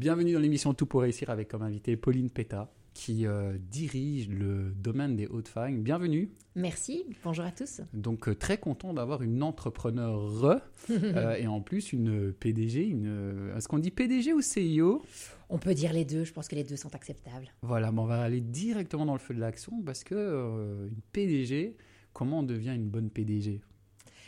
Bienvenue dans l'émission Tout pour réussir avec comme invité Pauline Péta qui euh, dirige le domaine des hautes fagnes. Bienvenue. Merci, bonjour à tous. Donc euh, très content d'avoir une entrepreneur euh, et en plus une PDG. Une... Est-ce qu'on dit PDG ou CIO On peut dire les deux, je pense que les deux sont acceptables. Voilà, mais on va aller directement dans le feu de l'action parce que une PDG, comment on devient une bonne PDG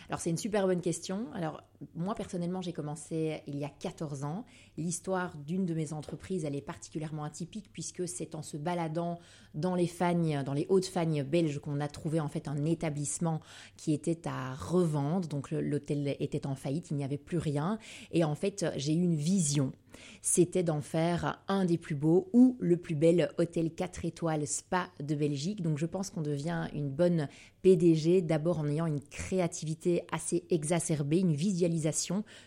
alors c'est une super bonne question. Alors moi personnellement j'ai commencé il y a 14 ans. L'histoire d'une de mes entreprises elle est particulièrement atypique puisque c'est en se baladant dans les fagnes, dans les hautes fagnes belges qu'on a trouvé en fait un établissement qui était à revendre. Donc l'hôtel était en faillite, il n'y avait plus rien. Et en fait j'ai eu une vision c'était d'en faire un des plus beaux ou le plus bel hôtel 4 étoiles spa de Belgique. Donc je pense qu'on devient une bonne PDG d'abord en ayant une créativité assez exacerbée, une visualisation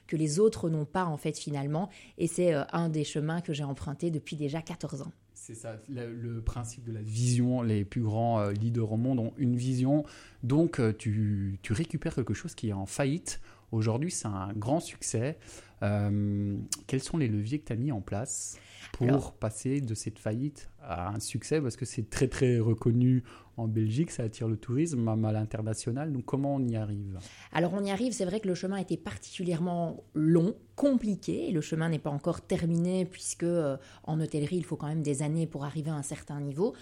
que les autres n'ont pas en fait finalement. Et c'est euh, un des chemins que j'ai emprunté depuis déjà 14 ans. C'est ça, le, principe de la vision. Les plus grands euh, leaders au monde ont une vision. Donc, euh, tu, tu, récupères quelque chose qui est en faillite. Aujourd'hui, c'est un grand succès. Euh, quels sont les leviers que tu as mis en place pour passer de cette faillite à un succès? Parce que c'est très très reconnu en Belgique, ça attire le tourisme à l'international. Donc comment on y arrive? Alors on y arrive, c'est vrai que le chemin était particulièrement long, compliqué. Le chemin n'est pas encore terminé puisque euh, en hôtellerie, il faut quand même des années pour arriver à un certain niveau.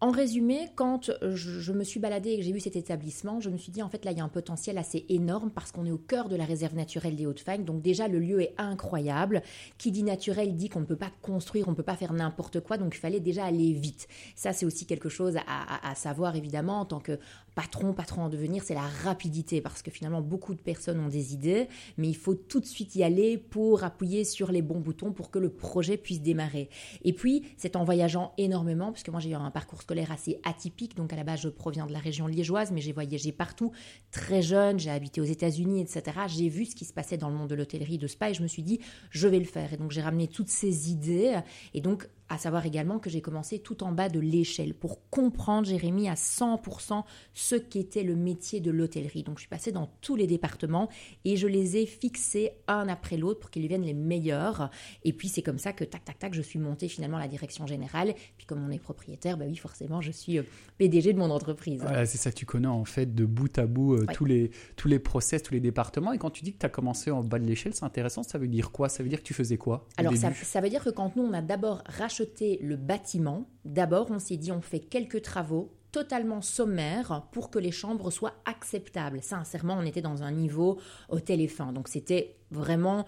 En résumé, quand je, me suis baladée et que j'ai vu cet établissement, je me suis dit en fait là il y a un potentiel assez énorme parce qu'on est au cœur de la réserve naturelle des Hauts-de-Fagne. Donc déjà le lieu est incroyable. Qui dit naturel dit qu'on ne peut pas construire, on ne peut pas faire n'importe quoi. Donc il fallait déjà aller vite. Ça c'est aussi quelque chose à, savoir évidemment en tant que patron, patron en devenir, c'est la rapidité parce que finalement beaucoup de personnes ont des idées, mais il faut tout de suite y aller pour appuyer sur les bons boutons pour que le projet puisse démarrer. Et puis c'est en voyageant énormément, puisque moi j'ai eu un parcours scolaire assez atypique, donc à la base je proviens de la région liégeoise, mais j'ai voyagé partout, très jeune, j'ai habité aux États-Unis, etc. J'ai vu ce qui se passait dans le monde de l'hôtellerie, de spa, et je me suis dit je vais le faire. Et donc j'ai ramené toutes ces idées, et donc à savoir également que j'ai commencé tout en bas de l'échelle pour comprendre, Jérémy, à 100% ce qu'était le métier de l'hôtellerie. Donc je suis passée dans tous les départements et je les ai fixés un après l'autre pour qu'ils deviennent les meilleurs. Et puis c'est comme ça que tac tac tac, je suis montée finalement à la direction générale. Puis comme on est propriétaire, bah oui forcément je suis euh, PDG de mon entreprise. Voilà, c'est ça, tu connais en fait de bout à bout euh, tous les tous les process, tous les départements. Et quand tu dis que tu as commencé en bas de l'échelle, c'est intéressant. Ça veut dire quoi? Ça veut dire que tu faisais quoi Alors ça, ça veut dire que quand nous on a d'abord racheté le bâtiment, d'abord on s'est dit on fait quelques travaux totalement sommaires pour que les chambres soient acceptables. Sincèrement, on était dans un niveau hôtel et fin. Donc c'était vraiment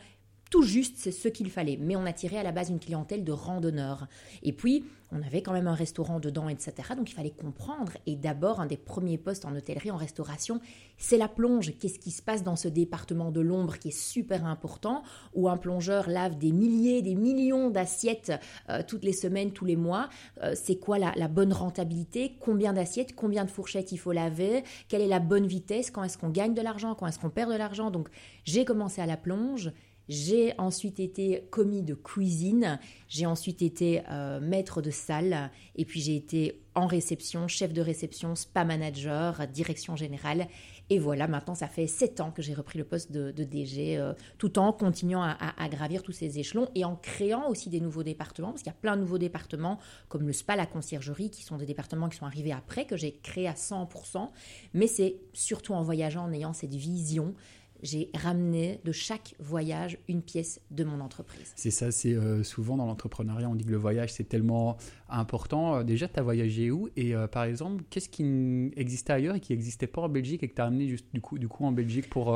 tout juste, c'est ce qu'il fallait. Mais on attirait à la base une clientèle de randonneurs. Et puis, on avait quand même un restaurant dedans, etc. Donc il fallait comprendre. Et d'abord, un des premiers postes en hôtellerie, en restauration, c'est la plonge. Qu'est-ce qui se passe dans ce département de l'ombre qui est super important, où un plongeur lave des milliers, des millions d'assiettes euh, toutes les semaines, tous les mois. Euh, c'est quoi la, la, bonne rentabilité? Combien d'assiettes? Combien de fourchettes il faut laver? Quelle est la bonne vitesse? Quand est-ce qu'on gagne de l'argent? Quand est-ce qu'on perd de l'argent? Donc j'ai commencé à la plonge. J'ai ensuite été commis de cuisine, j'ai ensuite été euh, maître de salle, et puis j'ai été en réception, chef de réception, spa manager, direction générale. Et voilà, maintenant, ça fait sept ans que j'ai repris le poste de, DG, euh, tout en continuant à, gravir tous ces échelons et en créant aussi des nouveaux départements, parce qu'il y a plein de nouveaux départements, comme le spa, la conciergerie, qui sont des départements qui sont arrivés après, que j'ai créé à 100%. Mais c'est surtout en voyageant, en ayant cette vision j'ai ramené de chaque voyage une pièce de mon entreprise. C'est ça, c'est euh, souvent dans l'entrepreneuriat, on dit que le voyage c'est tellement important. Euh, déjà, tu as voyagé où? Et euh, par exemple, qu'est-ce qui existait ailleurs et qui n'existait pas en Belgique et que tu as amené juste, du, coup, en Belgique pour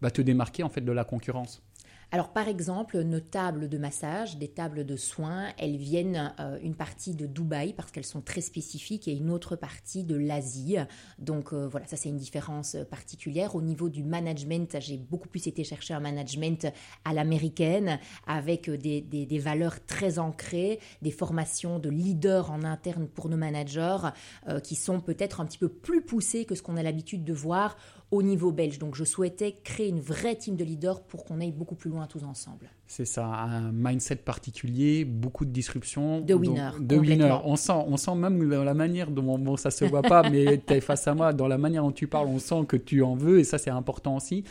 bah, te démarquer en fait de la concurrence? Alors par exemple, nos tables de massage, des tables de soins, elles viennent euh, une partie de Dubaï parce qu'elles sont très spécifiques et une autre partie de l'Asie. Donc euh, voilà, ça c'est une différence particulière. Au niveau du management, j'ai beaucoup plus été chercher un management à l'américaine avec des, des, valeurs très ancrées, des formations de leaders en interne pour nos managers euh, qui sont peut-être un petit peu plus poussées que ce qu'on a l'habitude de voir au niveau belge. Donc je souhaitais créer une vraie team de leaders pour qu'on aille beaucoup plus loin tous ensemble. C'est ça, un mindset particulier, beaucoup de disruption. De winner. De winner. On sent, on sent même dans la manière dont, bon, ça se voit pas, mais tu es face à moi, dans la manière dont tu parles, on sent que tu en veux et ça c'est important aussi.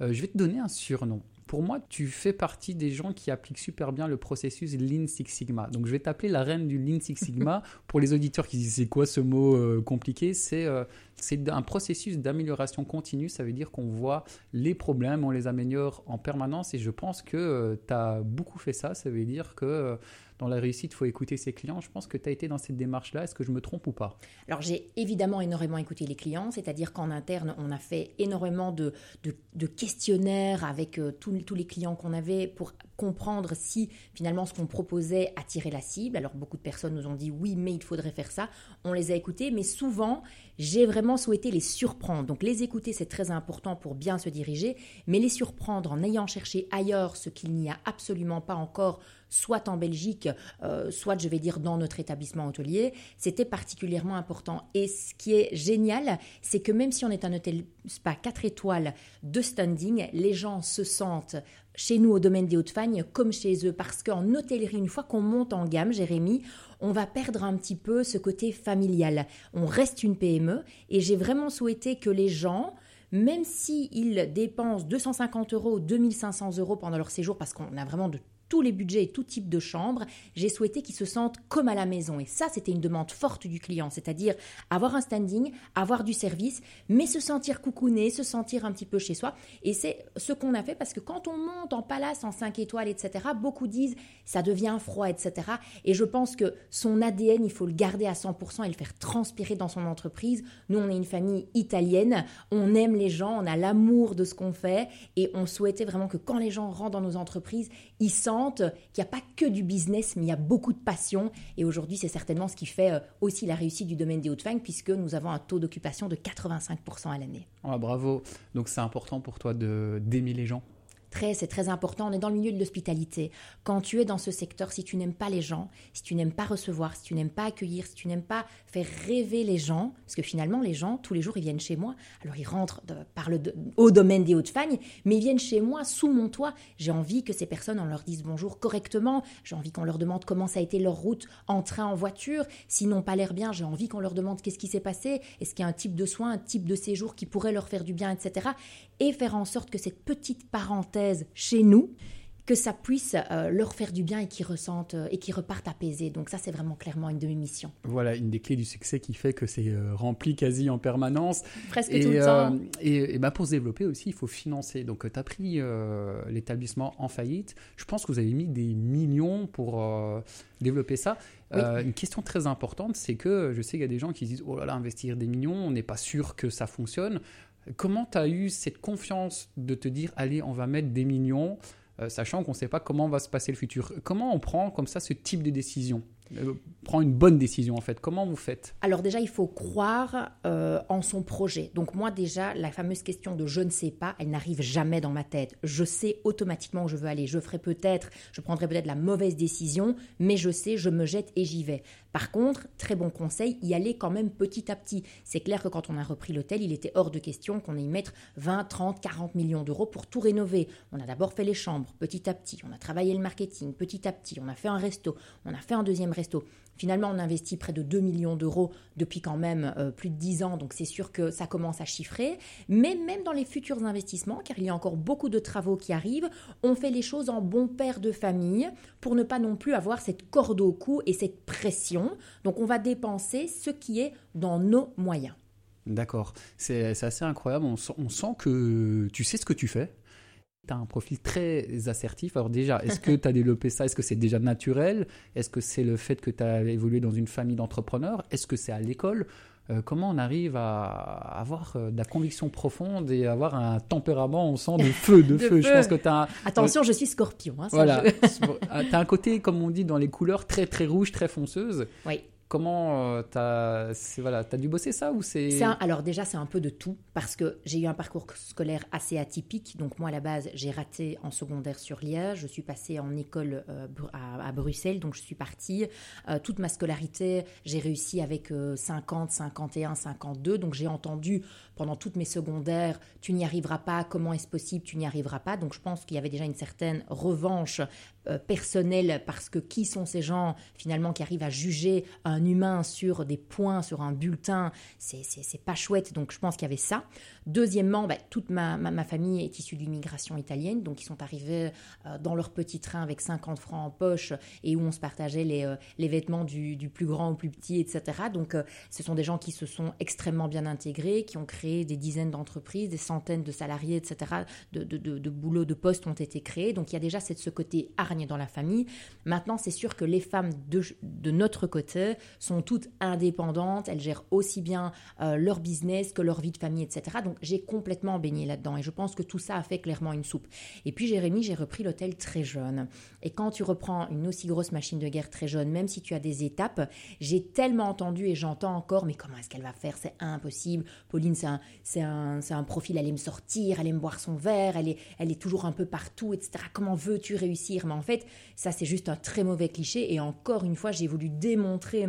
Euh, je vais te donner un surnom. Pour moi, tu fais partie des gens qui appliquent super bien le processus Lean Six Sigma. Donc, je vais t'appeler la reine du Lean Six Sigma. Pour les auditeurs qui disent c'est quoi ce mot euh, compliqué, c'est euh, c'est un processus d'amélioration continue. Ça veut dire qu'on voit les problèmes, on les améliore en permanence. Et je pense que euh, tu as beaucoup fait ça. Ça veut dire que dans la réussite, il faut écouter ses clients. Je pense que tu as été dans cette démarche-là. Est-ce que je me trompe ou pas? Alors, j'ai évidemment énormément écouté les clients, c'est-à-dire qu'en interne, on a fait énormément de, questionnaires avec euh, tous les clients qu'on avait pour comprendre si finalement ce qu'on proposait attirait la cible. Alors, beaucoup de personnes nous ont dit oui, mais il faudrait faire ça. On les a écoutés, mais souvent, j'ai vraiment souhaité les surprendre. Donc, les écouter, c'est très important pour bien se diriger, mais les surprendre en ayant cherché ailleurs ce qu'il n'y a absolument pas encore soit en Belgique, euh, soit je vais dire dans notre établissement hôtelier, c'était particulièrement important. Et ce qui est génial, c'est que même si on est un hôtel spa 4 étoiles de standing, les gens se sentent chez nous au domaine des Hautes-Fagnes comme chez eux parce qu'en hôtellerie, une fois qu'on monte en gamme, Jérémy, on va perdre un petit peu ce côté familial. On reste une PME et j'ai vraiment souhaité que les gens même s'ils dépensent 250 euros ou 2500 euros pendant leur séjour, parce qu'on a vraiment de tous les budgets et tout type de chambres, j'ai souhaité qu'ils se sentent comme à la maison. Et ça, c'était une demande forte du client, c'est-à-dire avoir un standing, avoir du service, mais se sentir coucouné, se sentir un petit peu chez soi. Et c'est ce qu'on a fait parce que quand on monte en palace, en 5 étoiles, etc., beaucoup disent ça devient froid, etc. Et je pense que son ADN, il faut le garder à 100% et le faire transpirer dans son entreprise. Nous, on est une famille italienne, on aime les gens, on a l'amour de ce qu'on fait et on souhaitait vraiment que quand les gens rentrent dans nos entreprises, ils sentent qu'il n'y a pas que du business, mais il y a beaucoup de passion. Et aujourd'hui, c'est certainement ce qui fait euh, aussi la réussite du domaine des hautes fagnes, puisque nous avons un taux d'occupation de 85% à l'année. Ah, bravo. Donc c'est important pour toi d'aimer les gens? C'est très important. On est dans le milieu de l'hospitalité. Quand tu es dans ce secteur, si tu n'aimes pas les gens, si tu n'aimes pas recevoir, si tu n'aimes pas accueillir, si tu n'aimes pas faire rêver les gens, parce que finalement, les gens, tous les jours, ils viennent chez moi. Alors, ils rentrent par le au domaine des Hautes-Fagnes, mais ils viennent chez moi, sous mon toit. J'ai envie que ces personnes, on leur dise bonjour correctement. J'ai envie qu'on leur demande comment ça a été leur route en train, en voiture. S'ils n'ont pas l'air bien, j'ai envie qu'on leur demande qu'est-ce qui s'est passé. Est-ce qu'il y a un type de soin, un type de séjour qui pourrait leur faire du bien, etc. Et faire en sorte que cette petite parenthèse chez nous, que ça puisse euh, leur faire du bien et qu'ils ressentent euh, et qu'ils repartent apaisés. Donc ça, c'est vraiment clairement une de mes missions. Voilà, une des clés du succès qui fait que c'est euh, rempli quasi en permanence. Presque tout le temps. Et, bah, pour se développer aussi, il faut financer. Donc tu as pris l'établissement en faillite. Je pense que vous avez mis des millions pour développer ça. une question très importante, c'est que je sais qu'il y a des gens qui disent, oh là là, investir des millions, on n'est pas sûr que ça fonctionne. Comment tu as eu cette confiance de te dire, allez, on va mettre des millions, euh, sachant qu'on ne sait pas comment va se passer le futur? Comment on prend comme ça ce type de décision? Euh, prend une bonne décision en fait Comment vous faites? Alors déjà, il faut croire euh, en son projet. Donc moi déjà, la fameuse question de je ne sais pas, elle n'arrive jamais dans ma tête. Je sais automatiquement où je veux aller. Je ferai peut-être, je prendrai peut-être la mauvaise décision, mais je sais, je me jette et j'y vais. Par contre, très bon conseil, y aller quand même petit à petit. C'est clair que quand on a repris l'hôtel, il était hors de question qu'on ait y mettre 20, 30, 40 millions d'euros pour tout rénover. On a d'abord fait les chambres petit à petit, on a travaillé le marketing petit à petit, on a fait un resto, on a fait un deuxième resto. Finalement, on investit près de 2 millions d'euros depuis quand même euh, plus de 10 ans, donc c'est sûr que ça commence à chiffrer. Mais même dans les futurs investissements, car il y a encore beaucoup de travaux qui arrivent, on fait les choses en bon père de famille pour ne pas non plus avoir cette corde au cou et cette pression. Donc on va dépenser ce qui est dans nos moyens. D'accord, c'est assez incroyable, on sent que tu sais ce que tu fais tu as un profil très assertif. Alors déjà, est-ce que tu as développé ça? Est-ce que c'est déjà naturel? Est-ce que c'est le fait que tu as évolué dans une famille d'entrepreneurs? Est-ce que c'est à l'école? Euh, comment on arrive à avoir euh, de la conviction profonde et avoir un tempérament, on sent de feu, de, feu? Je pense que tu as Attention, je suis scorpion. Hein, voilà. Tu as un côté, comme on dit dans les couleurs, très très rouge, très fonceuse. Oui. Comment euh, tu as, voilà, as dû bosser ça ou c'est Alors déjà, c'est un peu de tout parce que j'ai eu un parcours scolaire assez atypique. Donc moi, à la base, j'ai raté en secondaire sur Liège. Je suis passée en école euh, à, Bruxelles, donc je suis partie. Euh, toute ma scolarité, j'ai réussi avec 50, 51, 52. Donc j'ai entendu pendant toutes mes secondaires, tu n'y arriveras pas, comment est-ce possible, tu n'y arriveras pas. Donc je pense qu'il y avait déjà une certaine revanche euh, personnel parce que qui sont ces gens finalement qui arrivent à juger un humain sur des points, sur un bulletin, c'est pas chouette. Donc je pense qu'il y avait ça. Deuxièmement, bah, toute ma, ma, famille est issue d'immigration italienne, donc ils sont arrivés euh, dans leur petit train avec 50 francs en poche et où on se partageait les, euh, les vêtements du, du, plus grand au plus petit, etc. Donc ce sont des gens qui se sont extrêmement bien intégrés, qui ont créé des dizaines d'entreprises, des centaines de salariés, etc. De, de, de, de boulots, de postes ont été créés. Donc il y a déjà ce côté dans la famille. Maintenant, c'est sûr que les femmes de, de, notre côté sont toutes indépendantes. Elles gèrent aussi bien euh, leur business que leur vie de famille, etc. Donc j'ai complètement baigné là-dedans. Et je pense que tout ça a fait clairement une soupe. Et puis Jérémy, j'ai repris l'hôtel très jeune. Et quand tu reprends une aussi grosse machine de guerre très jeune, même si tu as des étapes, j'ai tellement entendu et j'entends encore, mais comment est-ce qu'elle va faire? C'est impossible. Pauline, c'est un, un, un, profil, elle aime sortir, elle aime boire son verre, elle est, elle est toujours un peu partout, etc. Comment veux-tu réussir? Mais en fait, ça c'est juste un très mauvais cliché. Et encore une fois, j'ai voulu démontrer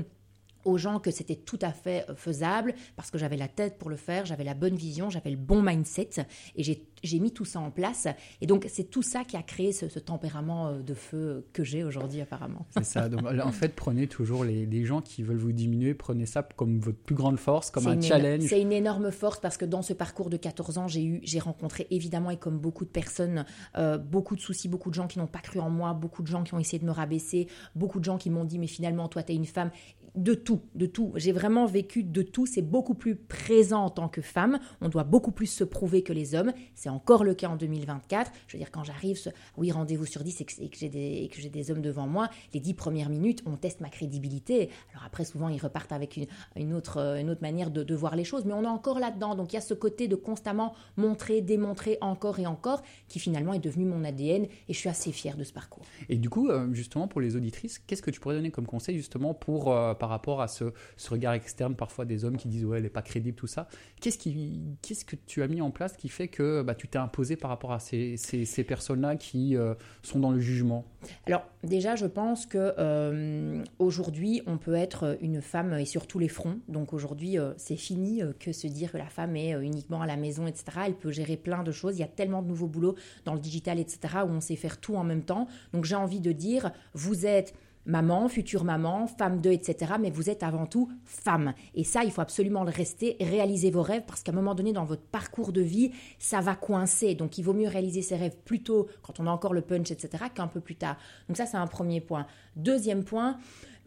aux gens que c'était tout à fait euh, faisable parce que j'avais la tête pour le faire, j'avais la bonne vision, j'avais le bon mindset et j'ai mis tout ça en place. Et donc, c'est tout ça qui a créé ce, tempérament euh, de feu que j'ai aujourd'hui, apparemment. C'est ça. Donc, en fait, prenez toujours les, gens qui veulent vous diminuer, prenez ça comme votre plus grande force, comme un challenge. C'est une énorme force parce que dans ce parcours de 14 ans, j'ai rencontré évidemment, et comme beaucoup de personnes, euh, beaucoup de soucis, beaucoup de gens qui n'ont pas cru en moi, beaucoup de gens qui ont essayé de me rabaisser, beaucoup de gens qui m'ont dit, mais finalement, toi, tu es une femme de tout, de tout. J'ai vraiment vécu de tout. C'est beaucoup plus présent en tant que femme. On doit beaucoup plus se prouver que les hommes. C'est encore le cas en 2024. Je veux dire, quand j'arrive, oui, rendez-vous sur 10 et que, j'ai des, hommes devant moi, les 10 premières minutes, on teste ma crédibilité. Alors après, souvent, ils repartent avec une, autre, une autre manière de, voir les choses. Mais on est encore là-dedans. Donc il y a ce côté de constamment montrer, démontrer encore et encore qui finalement est devenu mon ADN. Et je suis assez fière de ce parcours. Et du coup, euh, justement, pour les auditrices, qu'est-ce que tu pourrais donner comme conseil justement pour... Euh, par rapport à ce, regard externe parfois des hommes qui disent ouais elle n'est pas crédible tout ça. Qu'est-ce que tu as mis en place qui fait que bah, tu t'es imposé par rapport à ces, ces, personnes-là qui euh, sont dans le jugement Alors déjà je pense que euh, aujourd'hui on peut être une femme et sur tous les fronts. Donc aujourd'hui euh, c'est fini que se dire que la femme est uniquement à la maison etc. Elle peut gérer plein de choses. Il y a tellement de nouveaux boulots dans le digital etc. où on sait faire tout en même temps. Donc j'ai envie de dire vous êtes maman, future maman, femme de, etc. Mais vous êtes avant tout femme. Et ça, il faut absolument le rester, réaliser vos rêves, parce qu'à un moment donné, dans votre parcours de vie, ça va coincer. Donc, il vaut mieux réaliser ses rêves plus tôt, quand on a encore le punch, etc., qu'un peu plus tard. Donc ça, c'est un premier point. Deuxième point,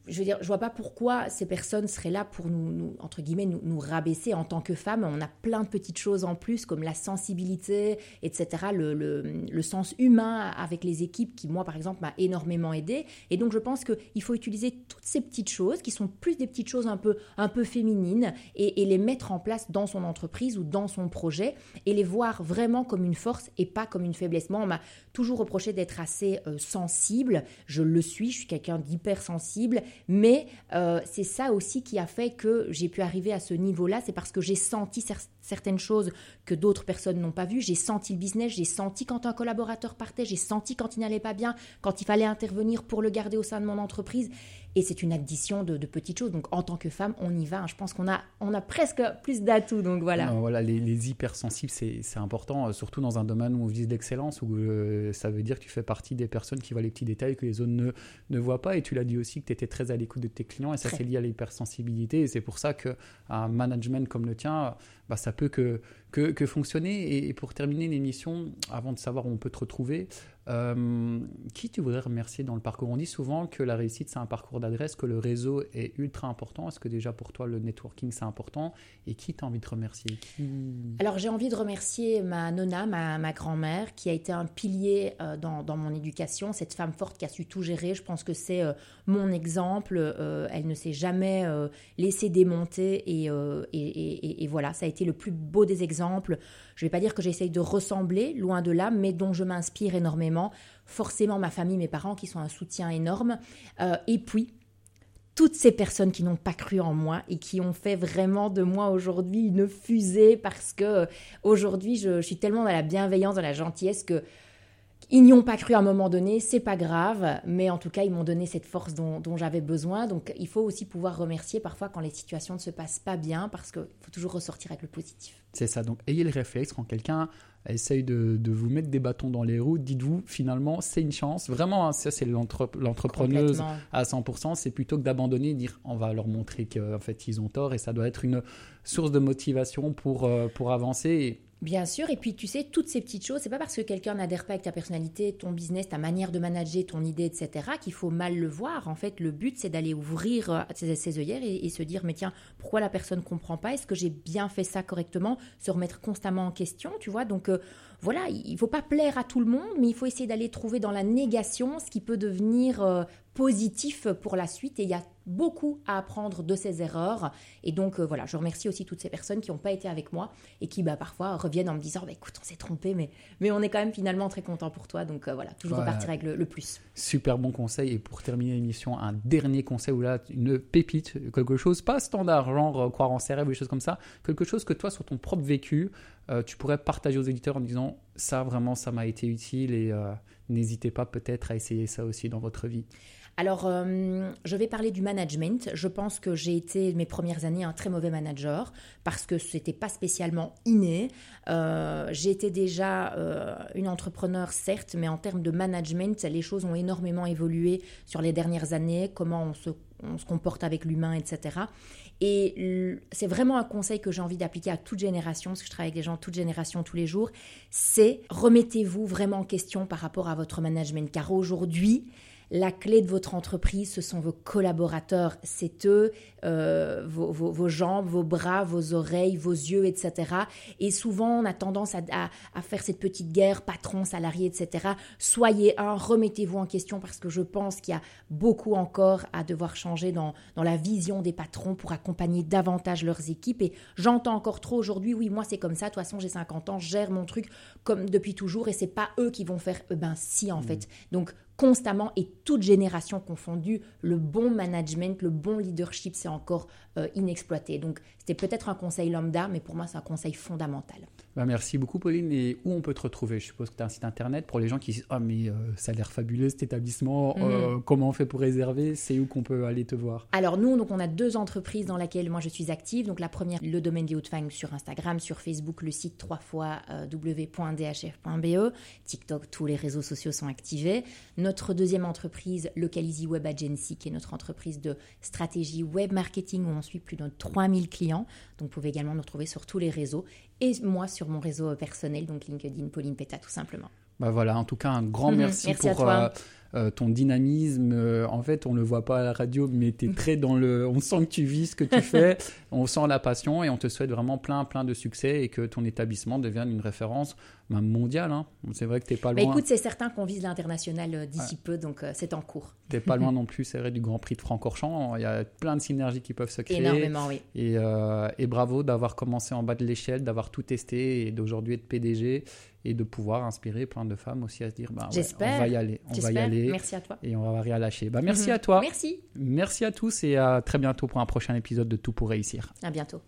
je veux dire, je vois pas pourquoi ces personnes seraient là pour nous, entre guillemets, nous, rabaisser en tant que femmes. On a plein de petites choses en plus, comme la sensibilité, etc., le, sens humain avec les équipes, qui, moi, par exemple, m'a énormément aidé. Et donc, je pense qu'il faut utiliser toutes ces petites choses, qui sont plus des petites choses un peu, un peu féminines, et, les mettre en place dans son entreprise ou dans son projet, et les voir vraiment comme une force et pas comme une faiblesse. Moi, on m'a toujours reproché d'être assez euh, sensible. Je le suis, je suis quelqu'un d'hypersensible mais euh, c'est ça aussi qui a fait que j'ai pu arriver à ce niveau-là. C'est parce que j'ai senti certaines choses que d'autres personnes n'ont pas vues. J'ai senti le business, j'ai senti quand un collaborateur partait, j'ai senti quand il n'allait pas bien, quand il fallait intervenir pour le garder au sein de mon entreprise. Et c'est une addition de, petites choses. Donc en tant que femme, on y va. Je pense qu'on a, on a presque plus d'atouts. Donc voilà. voilà, les, hypersensibles, c'est important, euh, surtout dans un domaine où on vise l'excellence, où euh, ça veut dire que tu fais partie des personnes qui voient les petits détails que les autres ne, ne voient pas. Et tu l'as dit aussi que tu étais très à l'écoute de tes clients. Et ça, c'est lié à l'hypersensibilité. Et c'est pour ça qu'un management comme le tien, bah, ça peut que, que, fonctionner. Et, pour terminer l'émission, avant de savoir où on peut te retrouver, euh, qui tu voudrais remercier dans le parcours? On dit souvent que la réussite, c'est un parcours d'adresse, que le réseau est ultra important. Est-ce que déjà pour toi, le networking, c'est important? Et qui t'as envie de remercier? Alors, j'ai envie de remercier ma nonna, ma, ma grand-mère, qui a été un pilier euh, dans, dans, mon éducation, cette femme forte qui a su tout gérer. Je pense que c'est euh, mon exemple. elle ne s'est jamais laissée démonter. Et, et, et, et, voilà, ça a été le plus beau des exemples je ne vais pas dire que j'essaye de ressembler, loin de là, mais dont je m'inspire énormément. Forcément, ma famille, mes parents qui sont un soutien énorme. Euh, et puis, toutes ces personnes qui n'ont pas cru en moi et qui ont fait vraiment de moi aujourd'hui une fusée parce que euh, aujourd'hui, je, je, suis tellement dans la bienveillance, dans la gentillesse que Ils n'y ont pas cru à un moment donné, c'est pas grave, mais en tout cas, ils m'ont donné cette force dont, j'avais besoin. Donc, il faut aussi pouvoir remercier parfois quand les situations ne se passent pas bien, parce qu'il faut toujours ressortir avec le positif. C'est ça. Donc, ayez le réflexe quand quelqu'un essaye de, vous mettre des bâtons dans les roues, dites-vous finalement c'est une chance. Vraiment, hein, ça c'est l'entrepreneuse à 100%, c'est plutôt que d'abandonner, dire on va leur montrer qu'en fait ils ont tort et ça doit être une source de motivation pour, euh, pour avancer. Bien sûr, et puis tu sais, toutes ces petites choses, c'est pas parce que quelqu'un n'adhère pas avec ta personnalité, ton business, ta manière de manager, ton idée, etc., qu'il faut mal le voir. En fait, le but, c'est d'aller ouvrir euh, ses, œillères et, se dire, mais tiens, pourquoi la personne comprend pas? Est-ce que j'ai bien fait ça correctement? Se remettre constamment en question, tu vois? Donc, euh, voilà, il faut pas plaire à tout le monde, mais il faut essayer d'aller trouver dans la négation ce qui peut devenir euh, positif pour la suite. Et il y a beaucoup à apprendre de ces erreurs. Et donc, euh, voilà, je remercie aussi toutes ces personnes qui n'ont pas été avec moi et qui, bah, parfois, reviennent en me disant bah, écoute, on s'est trompé, mais, mais on est quand même finalement très content pour toi. Donc, euh, voilà, toujours repartir avec le, plus. Super bon conseil. Et pour terminer l'émission, un dernier conseil ou là, une pépite, quelque chose pas standard, genre croire en ses rêves ou des choses comme ça, quelque chose que toi, sur ton propre vécu, euh, tu pourrais partager aux éditeurs en disant ça vraiment ça m'a été utile et euh, n'hésitez pas peut-être à essayer ça aussi dans votre vie. Alors, euh, je vais parler du management. Je pense que j'ai été mes premières années un très mauvais manager parce que ce n'était pas spécialement inné. J'étais déjà une entrepreneur, certes, mais en termes de management, les choses ont énormément évolué sur les dernières années, comment on se, comporte avec l'humain, etc. Et c'est vraiment un conseil que j'ai envie d'appliquer à toute génération, parce que je travaille avec des gens toute génération tous les jours, c'est remettez-vous vraiment en question par rapport à votre management, car aujourd'hui, la clé de votre entreprise, ce sont vos collaborateurs, c'est eux, euh, vos, jambes, vos bras, vos oreilles, vos yeux, etc. Et souvent, on a tendance à, faire cette petite guerre, patron, salarié, etc. Soyez un, remettez-vous en question parce que je pense qu'il y a beaucoup encore à devoir changer dans, dans la vision des patrons pour accompagner davantage leurs équipes. Et j'entends encore trop aujourd'hui, oui, moi c'est comme ça, de toute façon j'ai 50 ans, je gère mon truc comme depuis toujours et c'est pas eux qui vont faire, eh ben si en mmh. fait. Donc constamment et toute génération confondue, le bon management, le bon leadership, c'est encore euh, inexploité. Donc, c'était peut-être un conseil lambda, mais pour moi, c'est un conseil fondamental. Bah, merci beaucoup, Pauline. Et où on peut te retrouver? Je suppose que tu as un site internet pour les gens qui disent Ah, mais euh, ça a l'air fabuleux cet établissement. Euh, mhm. comment on fait pour réserver? C'est où qu'on peut aller te voir? Alors, nous, donc, on a deux entreprises dans lesquelles moi je suis active. Donc, la première, le domaine des Hautes sur Instagram, sur Facebook, le site 3 fois w.dhf.be, TikTok, tous les réseaux sociaux sont activés notre deuxième entreprise, Localizy Web Agency, qui est notre entreprise de stratégie web marketing où on suit plus de 3000 clients. Donc, vous pouvez également nous retrouver sur tous les réseaux et moi sur mon réseau personnel, donc LinkedIn, Pauline Peta, tout simplement. Bah voilà, en tout cas, un grand merci, pour euh, euh, ton dynamisme. Euh, en fait, on ne le voit pas à la radio, mais tu es très dans le. On sent que tu vis ce que tu fais, on sent la passion et on te souhaite vraiment plein, plein de succès et que ton établissement devienne une référence même mondiale. Hein. C'est vrai que tu n'es pas loin. Mais écoute, c'est certain qu'on vise l'international d'ici peu, donc c'est en cours. Tu n'es pas loin non plus, c'est vrai, du Grand Prix de Francorchamps. Il y a plein de synergies qui peuvent se créer. Énormément, oui. Et, et bravo d'avoir commencé en bas de l'échelle, d'avoir tout testé et d'aujourd'hui être PDG et de pouvoir inspirer plein de femmes aussi à se dire bah, on va y aller, on va y aller. Merci à toi. Et on va rien lâcher. Bah, merci mhm. à toi. Merci. Merci à tous et à très bientôt pour un prochain épisode de Tout pour réussir. À bientôt.